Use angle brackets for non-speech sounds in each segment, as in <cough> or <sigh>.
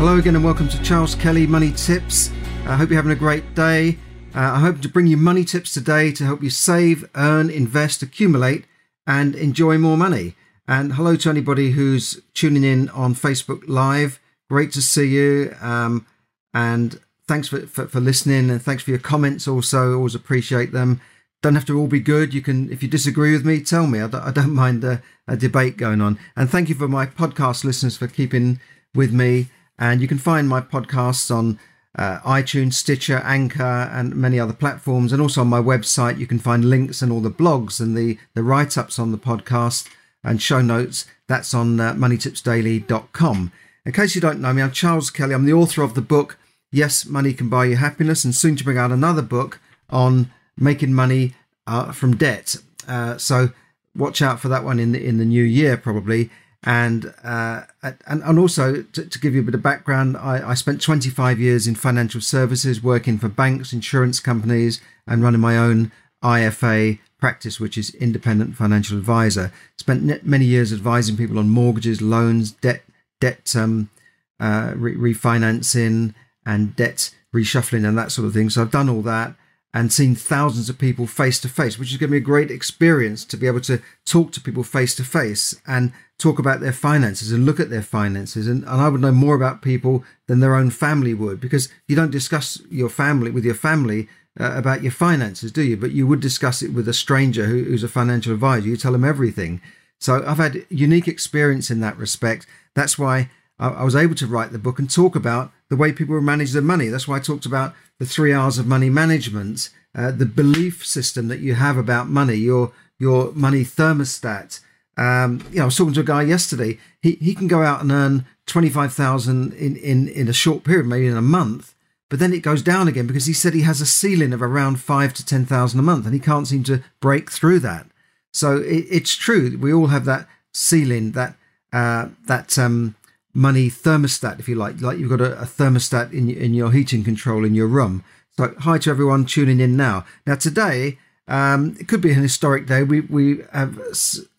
Hello again, and welcome to Charles Kelly Money Tips. I hope you're having a great day. Uh, I hope to bring you money tips today to help you save, earn, invest, accumulate, and enjoy more money. And hello to anybody who's tuning in on Facebook Live. Great to see you. Um, and thanks for, for, for, listening and thanks for your comments also. Always appreciate them. Don't have to all be good. You can, if you disagree with me, tell me. I don't, I don't <laughs> mind a, a debate going on. And thank you for my podcast listeners for keeping with me. And you can find my podcasts on uh, iTunes, Stitcher, Anchor, and many other platforms. And also on my website, you can find links and all the blogs and the, the write ups on the podcast and show notes. That's on uh, moneytipsdaily.com. In case you don't know me, I'm Charles Kelly. I'm the author of the book, Yes, Money Can Buy You Happiness, and soon to bring out another book on making money uh, from debt. Uh, so watch out for that one in the, in the new year, probably and uh, and and also to, to, give you a bit of background, I, I, spent 25 years in financial services, working for banks, insurance companies, and running my own IFA practice, which is independent financial advisor. Spent many years advising people on mortgages, loans, debt, debt um, uh, re- refinancing, and debt reshuffling, and that sort of thing. So I've done all that, and seen thousands of people face to face, which is going to be a great experience to be able to talk to people face to face and talk about their finances and look at their finances. And, and I would know more about people than their own family would because you don't discuss your family with your family uh, about your finances, do you? But you would discuss it with a stranger who, who's a financial advisor. You tell them everything. So I've had unique experience in that respect. That's why I, I was able to write the book and talk about the way people manage their money. That's why I talked about the three R's of money management, uh, the belief system that you have about money, your your money thermostat. Um, you know, I was talking to a guy yesterday. He he can go out and earn twenty five thousand in in in a short period, maybe in a month, but then it goes down again because he said he has a ceiling of around five to ten thousand a month, and he can't seem to break through that. So it, it's true. We all have that ceiling, that uh, that um, money thermostat, if you like. Like you've got a, a thermostat in in your heating control in your room. So hi to everyone tuning in now. Now today, um, it could be an historic day. We we have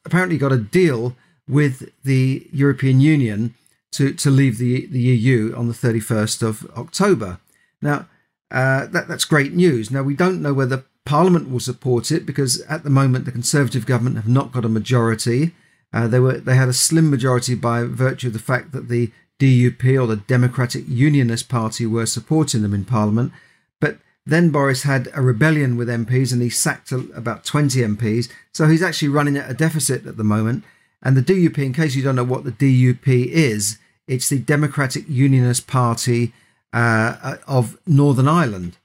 apparently got a deal with the European Union to to leave the the EU on the 31st of October. Now uh, that that's great news. Now we don't know whether Parliament will support it because at the moment the Conservative government have not got a majority. Uh, they were they had a slim majority by virtue of the fact that the DUP or the Democratic Unionist Party were supporting them in Parliament. But then Boris had a rebellion with MPs and he sacked about 20 MPs. So he's actually running at a deficit at the moment. And the DUP, in case you don't know what the DUP is, it's the Democratic Unionist Party uh, of Northern Ireland.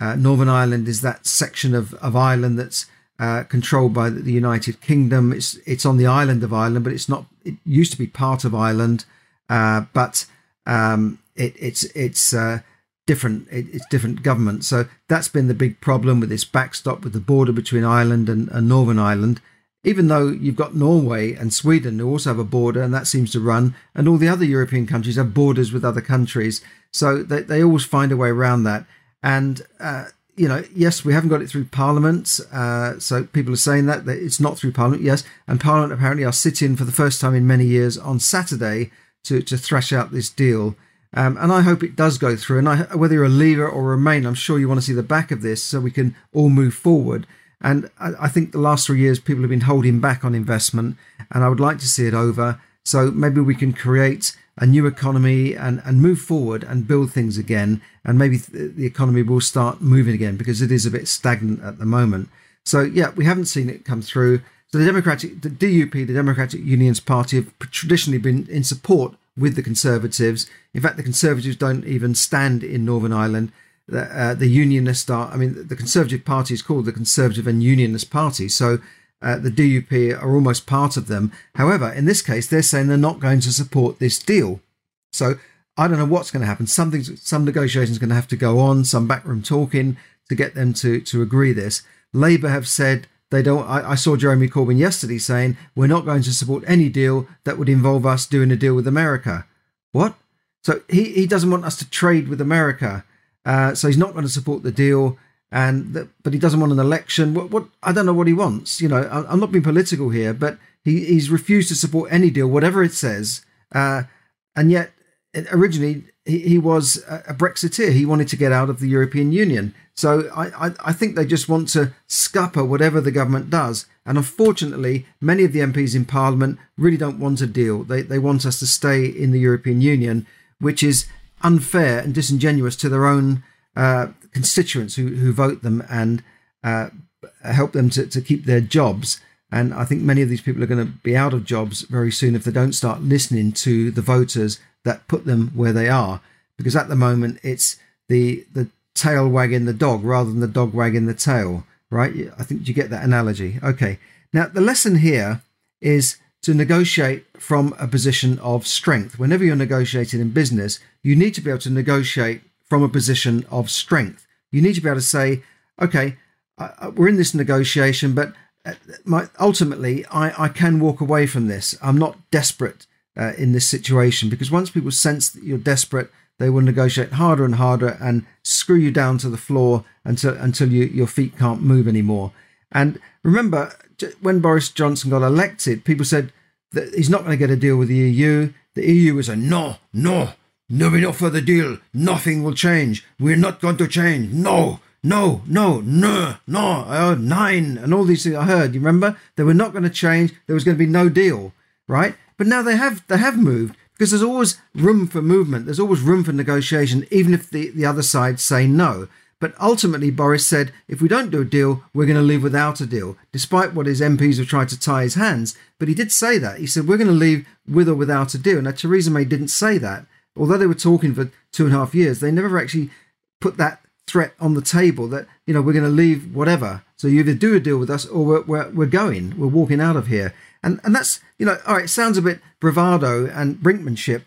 Uh, Northern Ireland is that section of, of Ireland that's uh, controlled by the United Kingdom. It's it's on the island of Ireland, but it's not. It used to be part of Ireland, uh, but um, it, it's it's uh, different. It, it's different government. So that's been the big problem with this backstop with the border between Ireland and, and Northern Ireland. Even though you've got Norway and Sweden who also have a border, and that seems to run, and all the other European countries have borders with other countries, so they, they always find a way around that. And uh, you know, yes, we haven't got it through Parliament. Uh, so people are saying that, that it's not through Parliament, yes. And Parliament apparently are sitting for the first time in many years on Saturday to, to thrash out this deal. Um, and I hope it does go through. And I, whether you're a leader or a remain, I'm sure you want to see the back of this so we can all move forward. And I, I think the last three years people have been holding back on investment, and I would like to see it over. So maybe we can create a new economy and, and move forward and build things again. And maybe th- the economy will start moving again because it is a bit stagnant at the moment. So, yeah, we haven't seen it come through. So, the Democratic, the DUP, the Democratic Unionist Party, have traditionally been in support with the Conservatives. In fact, the Conservatives don't even stand in Northern Ireland. The, uh, the Unionists are, I mean, the Conservative Party is called the Conservative and Unionist Party. So, uh, the DUP are almost part of them. However, in this case, they're saying they're not going to support this deal. So I don't know what's going to happen. Some negotiations are going to have to go on, some backroom talking to get them to to agree this. Labour have said they don't. I, I, saw Jeremy Corbyn yesterday saying we're not going to support any deal that would involve us doing a deal with America. What? So he, he doesn't want us to trade with America. Uh, so he's not going to support the deal. And the, but he doesn't want an election. What? What? I don't know what he wants. You know, I, am not being political here, but he, he's refused to support any deal, whatever it says. Uh, and yet, originally he, he was a Brexiteer. He wanted to get out of the European Union. So I, I, I, think they just want to scupper whatever the government does. And unfortunately, many of the MPs in Parliament really don't want a deal. They, they want us to stay in the European Union, which is unfair and disingenuous to their own uh, constituents who, who vote them and uh, help them to, to keep their jobs. And I think many of these people are going to be out of jobs very soon if they don't start listening to the voters that put them where they are. Because at the moment, it's the the tail wagging the dog rather than the dog wagging the tail, right? I think you get that analogy. Okay. Now, the lesson here is to negotiate from a position of strength. Whenever you're negotiating in business, you need to be able to negotiate from a position of strength. You need to be able to say, okay, we're in this negotiation, but uh, my, ultimately, I, I can walk away from this. I'm not desperate uh, in this situation because once people sense that you're desperate, they will negotiate harder and harder and screw you down to the floor until until you, your feet can't move anymore. And remember, when Boris Johnson got elected, people said that he's not going to get a deal with the EU. The EU was a no, no, no, we not for the deal. Nothing will change. We're not going to change. No, no, no, no, no. Heard nine and all these things I heard. You remember? They were not going to change. There was going to be no deal, right? But now they have they have moved because there's always room for movement. There's always room for negotiation, even if the, the other side say no. But ultimately, Boris said, if we don't do a deal, we're going to leave without a deal, despite what his MPs have tried to tie his hands. But he did say that. He said, we're going to leave with or without a deal. Now, Theresa May didn't say that. Although they were talking for two and a half years, they never actually put that threat on the table that, you know, we're going to leave whatever. So you either do a deal with us or we're, we're, we're going, we're walking out of here. And, and that's, you know, all right, sounds a bit bravado and brinkmanship,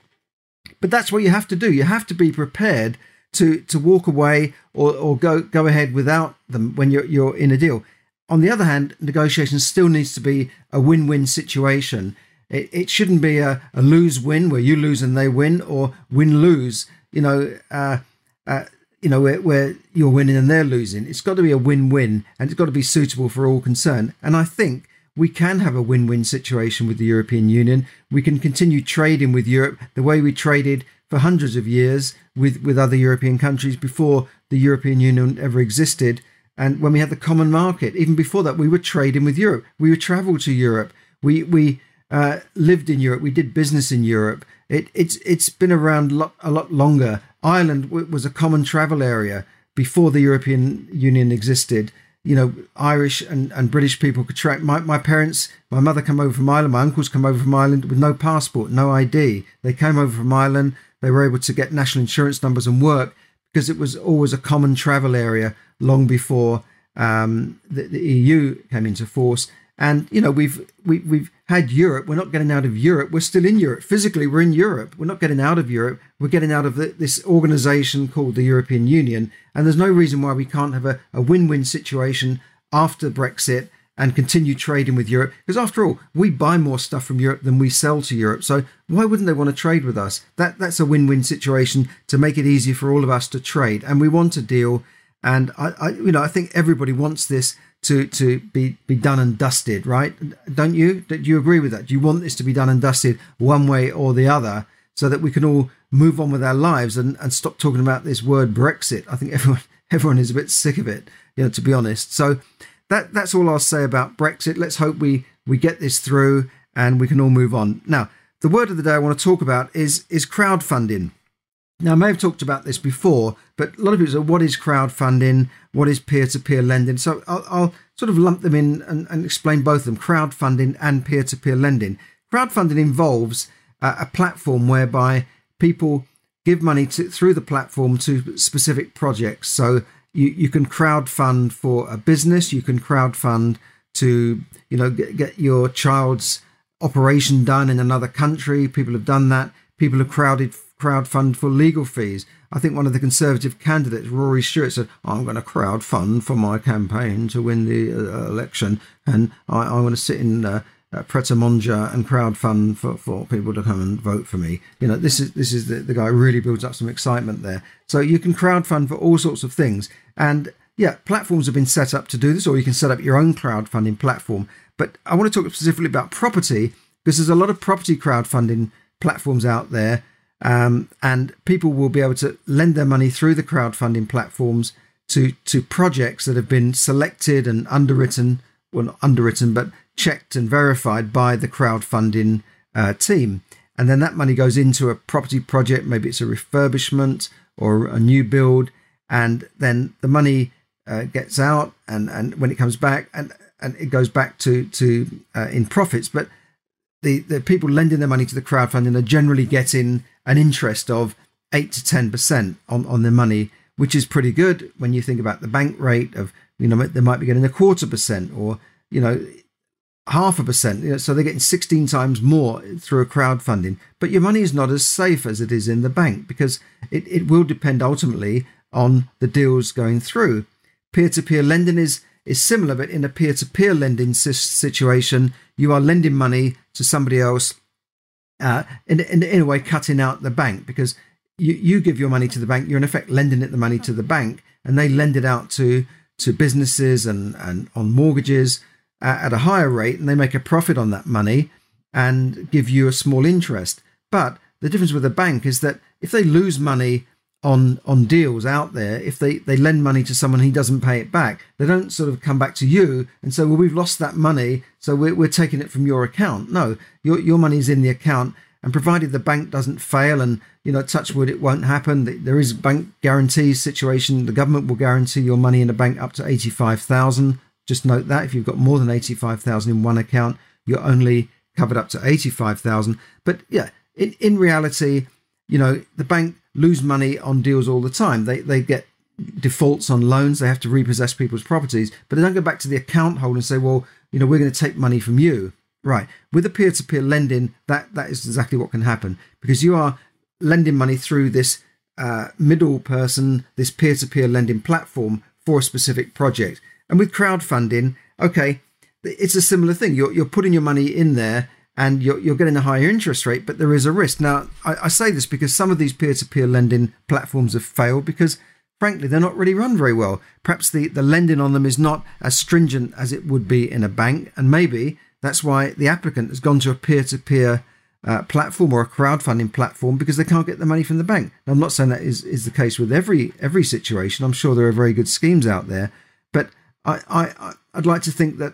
but that's what you have to do. You have to be prepared to, to walk away or, or go, go ahead without them when you're, you're in a deal. On the other hand, negotiation still needs to be a win win situation. It, it shouldn't be a, a lose win where you lose and they win or win lose, you know, uh, uh, you know, where, where you're winning and they're losing. It's got to be a win win and it's got to be suitable for all concerned. And I think we can have a win win situation with the European Union. We can continue trading with Europe the way we traded for hundreds of years with, with other European countries before the European Union ever existed. And when we had the common market, even before that, we were trading with Europe. We would travel to Europe. We, we uh, lived in Europe. We did business in Europe. It, it's, it's been around lot, a lot longer. Ireland was a common travel area before the European Union existed you know, Irish and, and British people could track. My, my parents, my mother came over from Ireland, my uncles come over from Ireland with no passport, no ID. They came over from Ireland. They were able to get national insurance numbers and work because it was always a common travel area long before um, the, the EU came into force. And you know, we've we, we've had Europe. We're not getting out of Europe. We're still in Europe. Physically, we're in Europe. We're not getting out of Europe. We're getting out of the, this organization called the European Union. And there's no reason why we can't have a, a win-win situation after Brexit and continue trading with Europe. Because after all, we buy more stuff from Europe than we sell to Europe. So why wouldn't they want to trade with us? That that's a win-win situation to make it easier for all of us to trade. And we want a deal. And I, I you know, I think everybody wants this to to be be done and dusted, right? Don't you? Do you agree with that? Do you want this to be done and dusted one way or the other, so that we can all move on with our lives and, and stop talking about this word Brexit? I think everyone <laughs> everyone is a bit sick of it, you know, to be honest. So that that's all I'll say about Brexit. Let's hope we we get this through and we can all move on. Now, the word of the day I want to talk about is is crowdfunding. Now, I may have talked about this before, but a lot of people say, what is crowdfunding? What is peer to peer lending? So I'll, I'll, sort of lump them in and, and, explain both of them crowdfunding and peer to peer lending. Crowdfunding involves uh, a platform whereby people give money to, through the platform to specific projects. So you, you can crowdfund for a business, you can crowdfund to you know get, get your child's operation done in another country. People have done that. People have crowded crowdfund for legal fees. I think one of the Conservative candidates, Rory Stewart, said, I'm going to crowdfund for my campaign to win the uh, election. And I, I want to sit in uh, uh, Pret a Manger and crowdfund for, for people to come and vote for me. You know, this is this is the, the guy really builds up some excitement there. So you can crowdfund for all sorts of things. And yeah, platforms have been set up to do this, or you can set up your own crowdfunding platform. But I want to talk specifically about property because there's a lot of property crowdfunding platforms out there, um, and people will be able to lend their money through the crowdfunding platforms to to projects that have been selected and underwritten, well not underwritten, but checked and verified by the crowdfunding uh, team. And then that money goes into a property project, maybe it's a refurbishment or a new build, and then the money uh, gets out, and and when it comes back, and and it goes back to to uh, in profits, but the, the people lending their money to the crowdfunding are generally getting an interest of 8 to 10% on, on their money, which is pretty good when you think about the bank rate of, you know, they might be getting a quarter percent or, you know, half a percent. You know, so they're getting 16 times more through a crowdfunding. But your money is not as safe as it is in the bank because it, it will depend ultimately on the deals going through. Peer to peer lending is is similar, but in a peer to peer lending situation, you are lending money to somebody else, uh, in, in, in a way, cutting out the bank because you, you give your money to the bank, you're in effect lending it the money to the bank, and they lend it out to to businesses and, and on mortgages uh, at a higher rate, and they make a profit on that money and give you a small interest. But the difference with a bank is that if they lose money on on deals out there if they they lend money to someone he doesn't pay it back. They don't sort of come back to you and say well we've lost that money so we're, we're taking it from your account. No your your money's in the account. And provided the bank doesn't fail and you know touch wood it won't happen there is bank guarantee situation. The government will guarantee your money in a bank up to 85000 just note that if you've got more than 85000 in one account you're only covered up to 85000 but yeah in in reality you know the bank lose money on deals all the time. They they get defaults on loans. They have to repossess people's properties, but they don't go back to the account holder and say, well, you know, we're going to take money from you. Right. With a peer-to-peer lending, that that is exactly what can happen because you are lending money through this uh, middle person, this peer-to-peer lending platform for a specific project. And with crowdfunding, okay, it's a similar thing. You're you're putting your money in there and you're, you're getting a higher interest rate, but there is a risk. Now, I, I say this because some of these peer to peer lending platforms have failed because, frankly, they're not really run very well. Perhaps the, the lending on them is not as stringent as it would be in a bank, and maybe that's why the applicant has gone to a peer to peer platform or a crowdfunding platform because they can't get the money from the bank. Now, I'm not saying that is, is the case with every every situation. I'm sure there are very good schemes out there, but I, I I'd like to think that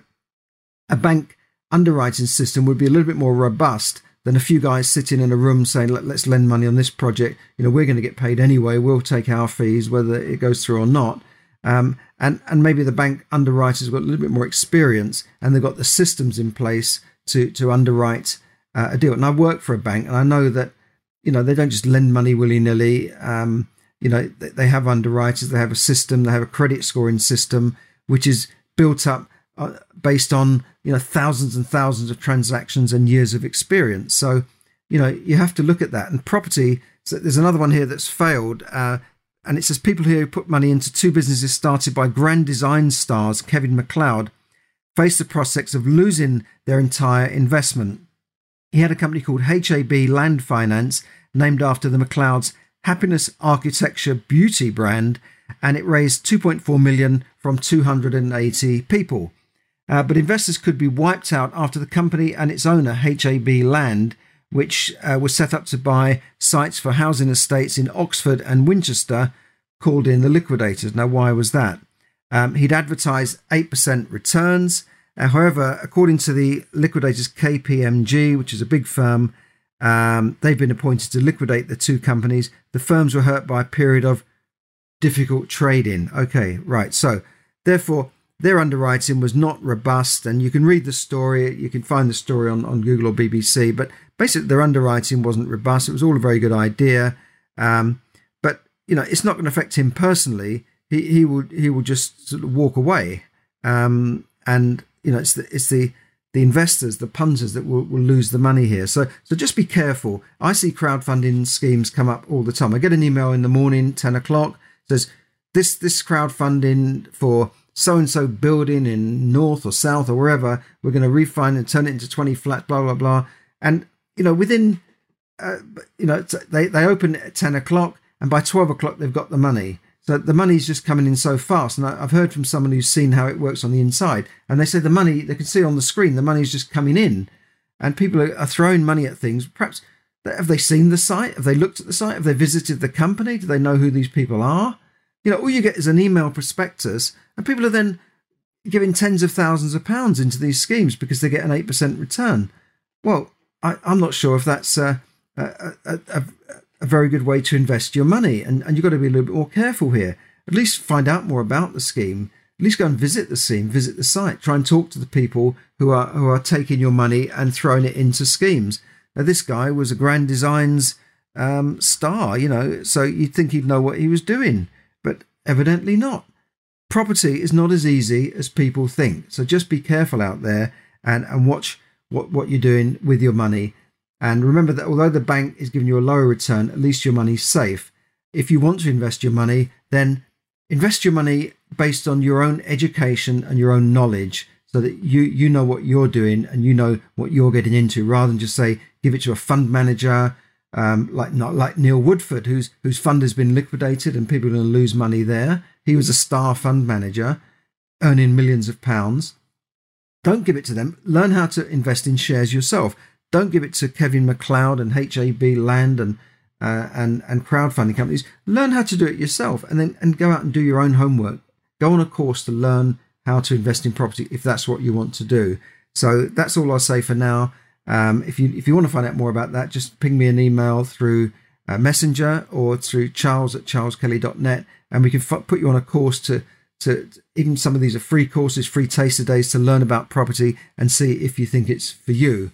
a bank underwriting system would be a little bit more robust than a few guys sitting in a room saying, Let, us lend money on this project. You know, we're going to get paid anyway. We'll take our fees, whether it goes through or not. Um, and and maybe the bank underwriters got a little bit more experience and they've got the systems in place to to underwrite uh, a deal. And I work for a bank, and I know that you know they don't just lend money willy nilly. Um, you know, they, they have underwriters, they have a system, they have a credit scoring system which is built up uh, based on you know thousands and thousands of transactions and years of experience. So you know you have to look at that. And property, so there's another one here that's failed. Uh, and it says people here who put money into two businesses started by grand design stars Kevin McCloud face the prospects of losing their entire investment. He had a company called HAB Land Finance, named after the McClouds' Happiness Architecture Beauty brand, and it raised 2.4 million from 280 people. Uh, but investors could be wiped out after the company and its owner, HAB Land, which uh, was set up to buy sites for housing estates in Oxford and Winchester, called in the liquidators. Now, why was that? Um, he'd advertised 8% returns. Uh, however, according to the liquidators KPMG, which is a big firm, um, they've been appointed to liquidate the two companies. The firms were hurt by a period of difficult trading. Okay, right. So, therefore, their underwriting was not robust, and you can read the story. You can find the story on, on Google or BBC. But basically, their underwriting wasn't robust. It was all a very good idea, um, but you know, it's not going to affect him personally. He he will he will just sort of walk away, um, and you know, it's the it's the the investors, the punters that will, will lose the money here. So, so just be careful. I see crowdfunding schemes come up all the time. I get an email in the morning, 10 o'clock, says this, this crowdfunding for so and so building in north or south or wherever, we're going to refine and turn it into 20 flats, blah, blah, blah. And, you know, within, uh, you know, they, they open at 10 o'clock and by 12 o'clock they've got the money. So the money's just coming in so fast. And I've heard from someone who's seen how it works on the inside. And they say the money, they can see on the screen, the money's just coming in. And people are, are throwing money at things. Perhaps, have they seen the site? Have they looked at the site? Have they visited the company? Do they know who these people are? You know, all you get is an email prospectus. And people are then giving tens of thousands of pounds into these schemes because they get an 8% return. Well, I, am not sure if that's a, a, a, a very good way to invest your money. And, and you've got to be a little bit more careful here. At least find out more about the scheme. At least go and visit the scheme, visit the site, try and talk to the people who are who are taking your money and throwing it into schemes. Now, this guy was a Grand Designs um, star, you know, so you'd think he'd know what he was doing, evidently not. Property is not as easy as people think, so just be careful out there and, and watch what, what you're doing with your money and remember that although the bank is giving you a lower return, at least your money's safe. If you want to invest your money, then invest your money based on your own education and your own knowledge so that you you know what you're doing and you know what you're getting into rather than just say give it to a fund manager um, like not like Neil Woodford whose whose fund has been liquidated and people are going to lose money there he was a star fund manager earning millions of pounds don't give it to them learn how to invest in shares yourself don't give it to Kevin McCloud and HAB Land and uh, and and crowdfunding companies. Learn how to do it yourself, and then and go out and do your own homework. Go on a course to learn how to invest in property if that's what you want to do. So that's all I'll say for now. Um, if you if you want to find out more about that, just ping me an email through uh, Messenger or through Charles at charleskelly.net, and we can f- put you on a course to to even some of these are free courses, free taster days to learn about property and see if you think it's for you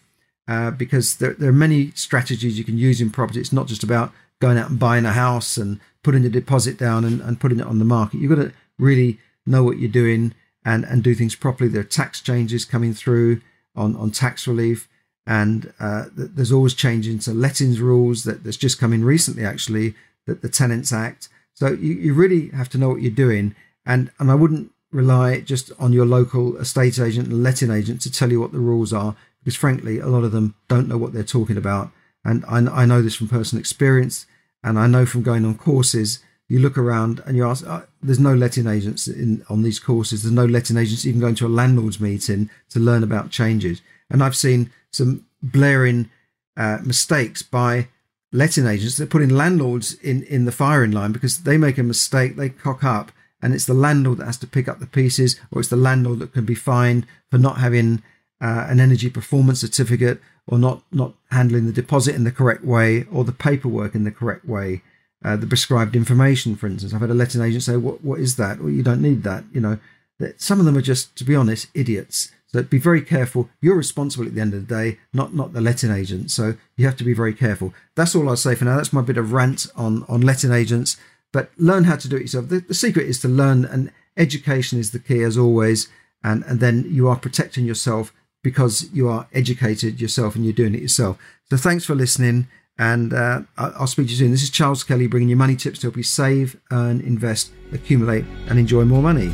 uh, because there, there are many strategies you can use in property. It's not just about going out and buying a house and putting a deposit down and, and putting it on the market. You've got to really know what you're doing and, and do things properly. There are tax changes coming through on, on tax relief. And uh, there's always changes to lettings rules that that's just come in recently, actually, that the Tenants Act. So you, you really have to know what you're doing. And, and I wouldn't rely just on your local estate agent and letting agent to tell you what the rules are because frankly, a lot of them don't know what they're talking about. And I, I know this from personal experience, and I know from going on courses. You look around and you ask, oh, there's no letting agents in on these courses. There's no letting agents even going to a landlord's meeting to learn about changes. And I've seen some blaring uh, mistakes by letting agents. They're putting landlords in, in the firing line because they make a mistake, they cock up, and it's the landlord that has to pick up the pieces, or it's the landlord that can be fined for not having uh, an energy performance certificate or not not handling the deposit in the correct way or the paperwork in the correct way uh, the prescribed information for instance. I've had a letting agent say what what is that? Well you don't need that you know. That some of them are just to be honest idiots so be very careful. You're responsible at the end of the day not not the letting agent. So you have to be very careful. That's all i'll say for now. That's my bit of rant on on letting agents. But learn how to do it yourself. The, the secret is to learn and education is the key as always. And and then you are protecting yourself because you are educated yourself and you're doing it yourself. So thanks for listening, and uh, I'll speak to you soon. This is Charles Kelly bringing you money tips to help you save, earn, invest, accumulate, and enjoy more money.